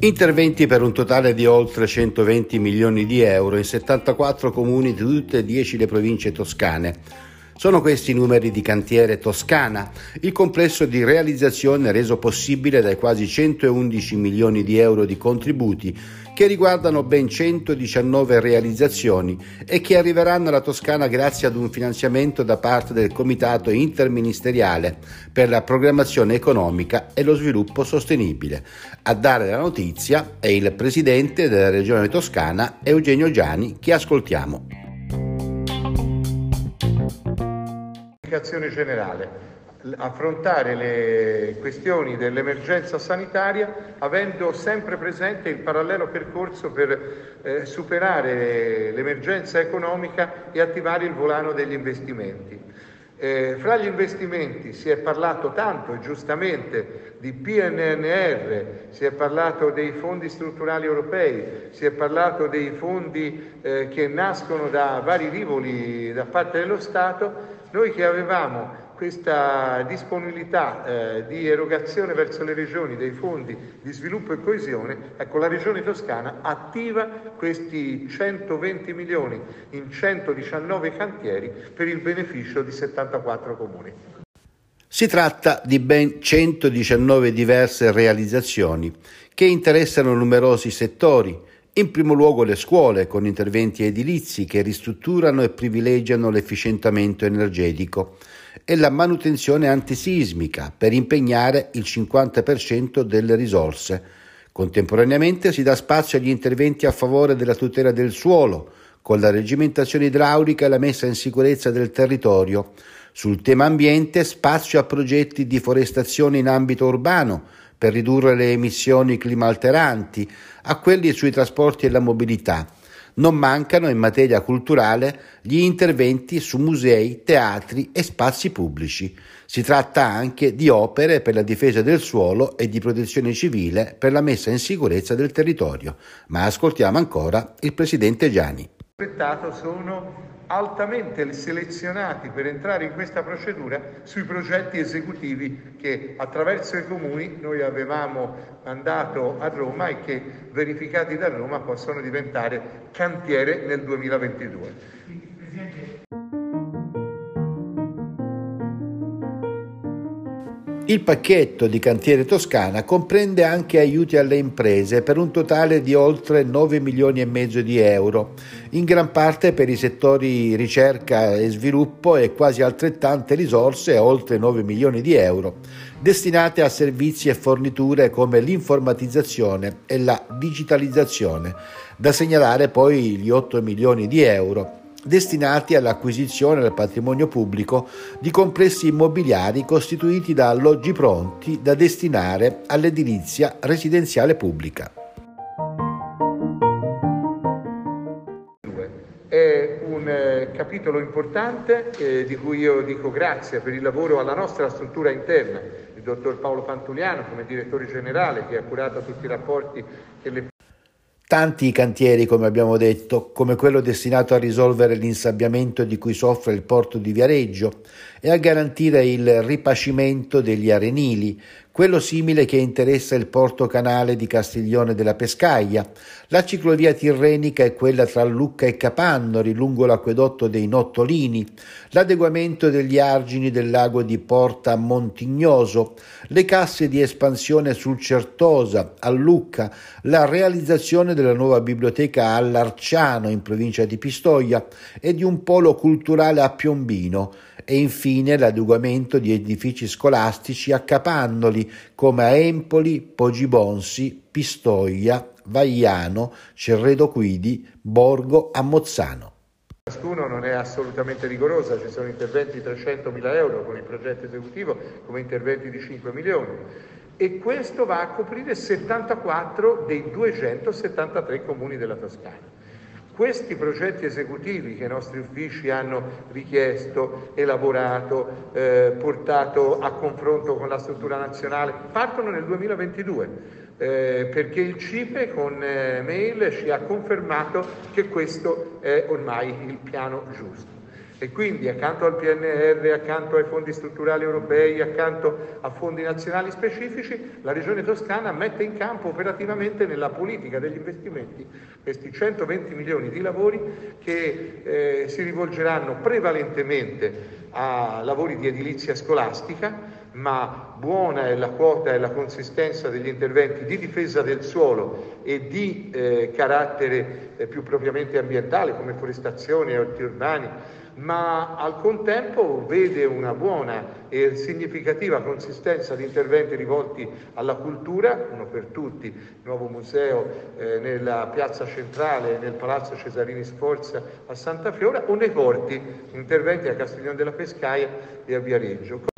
Interventi per un totale di oltre 120 milioni di euro in 74 comuni di tutte e 10 le province toscane. Sono questi i numeri di cantiere Toscana, il complesso di realizzazione reso possibile dai quasi 111 milioni di euro di contributi che riguardano ben 119 realizzazioni e che arriveranno alla Toscana grazie ad un finanziamento da parte del Comitato interministeriale per la programmazione economica e lo sviluppo sostenibile. A dare la notizia è il presidente della regione toscana Eugenio Giani che ascoltiamo. Generale affrontare le questioni dell'emergenza sanitaria avendo sempre presente il parallelo percorso per eh, superare l'emergenza economica e attivare il volano degli investimenti. Eh, fra gli investimenti si è parlato tanto giustamente di PNNR, si è parlato dei fondi strutturali europei, si è parlato dei fondi eh, che nascono da vari rivoli da parte dello Stato, noi che avevamo questa disponibilità eh, di erogazione verso le regioni dei fondi di sviluppo e coesione, ecco la regione toscana attiva questi 120 milioni in 119 cantieri per il beneficio di 74 comuni. Si tratta di ben 119 diverse realizzazioni che interessano numerosi settori, in primo luogo le scuole con interventi edilizi che ristrutturano e privilegiano l'efficientamento energetico e la manutenzione antisismica per impegnare il 50% delle risorse. Contemporaneamente si dà spazio agli interventi a favore della tutela del suolo, con la regimentazione idraulica e la messa in sicurezza del territorio. Sul tema ambiente, spazio a progetti di forestazione in ambito urbano per ridurre le emissioni climalteranti, a quelli sui trasporti e la mobilità non mancano in materia culturale gli interventi su musei, teatri e spazi pubblici. Si tratta anche di opere per la difesa del suolo e di protezione civile per la messa in sicurezza del territorio. Ma ascoltiamo ancora il Presidente Gianni. Sono altamente selezionati per entrare in questa procedura sui progetti esecutivi che attraverso i comuni noi avevamo mandato a Roma e che verificati da Roma possono diventare cantiere nel 2022. Il pacchetto di Cantiere Toscana comprende anche aiuti alle imprese per un totale di oltre 9 milioni e mezzo di euro, in gran parte per i settori ricerca e sviluppo e quasi altrettante risorse, oltre 9 milioni di euro, destinate a servizi e forniture come l'informatizzazione e la digitalizzazione. Da segnalare poi gli 8 milioni di euro destinati all'acquisizione del patrimonio pubblico di complessi immobiliari costituiti da alloggi pronti da destinare all'edilizia residenziale pubblica. È un eh, capitolo importante eh, di cui io dico grazie per il lavoro alla nostra struttura interna, il dottor Paolo Pantuliano come direttore generale che ha curato tutti i rapporti e le Tanti i cantieri, come abbiamo detto, come quello destinato a risolvere l'insabbiamento di cui soffre il porto di Viareggio e a garantire il ripascimento degli arenili, quello simile che interessa il porto canale di Castiglione della Pescaia, la ciclovia tirrenica e quella tra Lucca e Capannori lungo l'acquedotto dei Nottolini, l'adeguamento degli argini del lago di Porta Montignoso, le casse di espansione sul Certosa, a Lucca, la realizzazione della nuova biblioteca all'Arciano in provincia di Pistoia e di un polo culturale a Piombino, e infine l'adeguamento di edifici scolastici a Capannoli come a Empoli, Pogibonsi, Pistoia, Vaiano, Cerredo Quidi, Borgo, Ammozzano. Ciascuno non è assolutamente rigorosa, ci sono interventi di 300 mila euro con il progetto esecutivo come interventi di 5 milioni e questo va a coprire 74 dei 273 comuni della Toscana. Questi progetti esecutivi che i nostri uffici hanno richiesto, elaborato, eh, portato a confronto con la struttura nazionale, partono nel 2022 eh, perché il CIPE con eh, mail ci ha confermato che questo è ormai il piano giusto. E quindi accanto al PNR, accanto ai fondi strutturali europei, accanto a fondi nazionali specifici, la Regione Toscana mette in campo operativamente nella politica degli investimenti questi 120 milioni di lavori che eh, si rivolgeranno prevalentemente a lavori di edilizia scolastica, ma buona è la quota e la consistenza degli interventi di difesa del suolo e di eh, carattere eh, più propriamente ambientale come forestazione e orti urbani ma al contempo vede una buona e significativa consistenza di interventi rivolti alla cultura, uno per tutti, il nuovo museo eh, nella piazza centrale, nel palazzo Cesarini Sforza a Santa Fiora, o nei corti, interventi a Castiglione della Pescaia e a Viareggio.